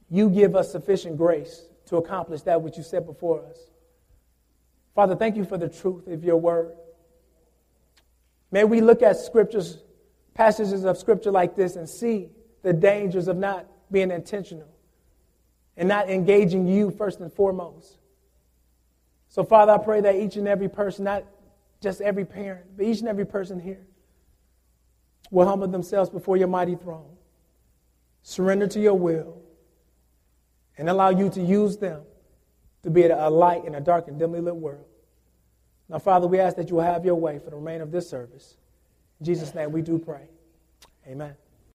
you give us sufficient grace to accomplish that which you set before us. Father, thank you for the truth of your word. May we look at scriptures, passages of scripture like this, and see the dangers of not being intentional and not engaging you first and foremost. So, Father, I pray that each and every person, not just every parent, but each and every person here, will humble themselves before your mighty throne, surrender to your will and allow you to use them to be a light in a dark and dimly lit world. Now, Father, we ask that you will have your way for the remainder of this service. In Jesus' name we do pray. Amen.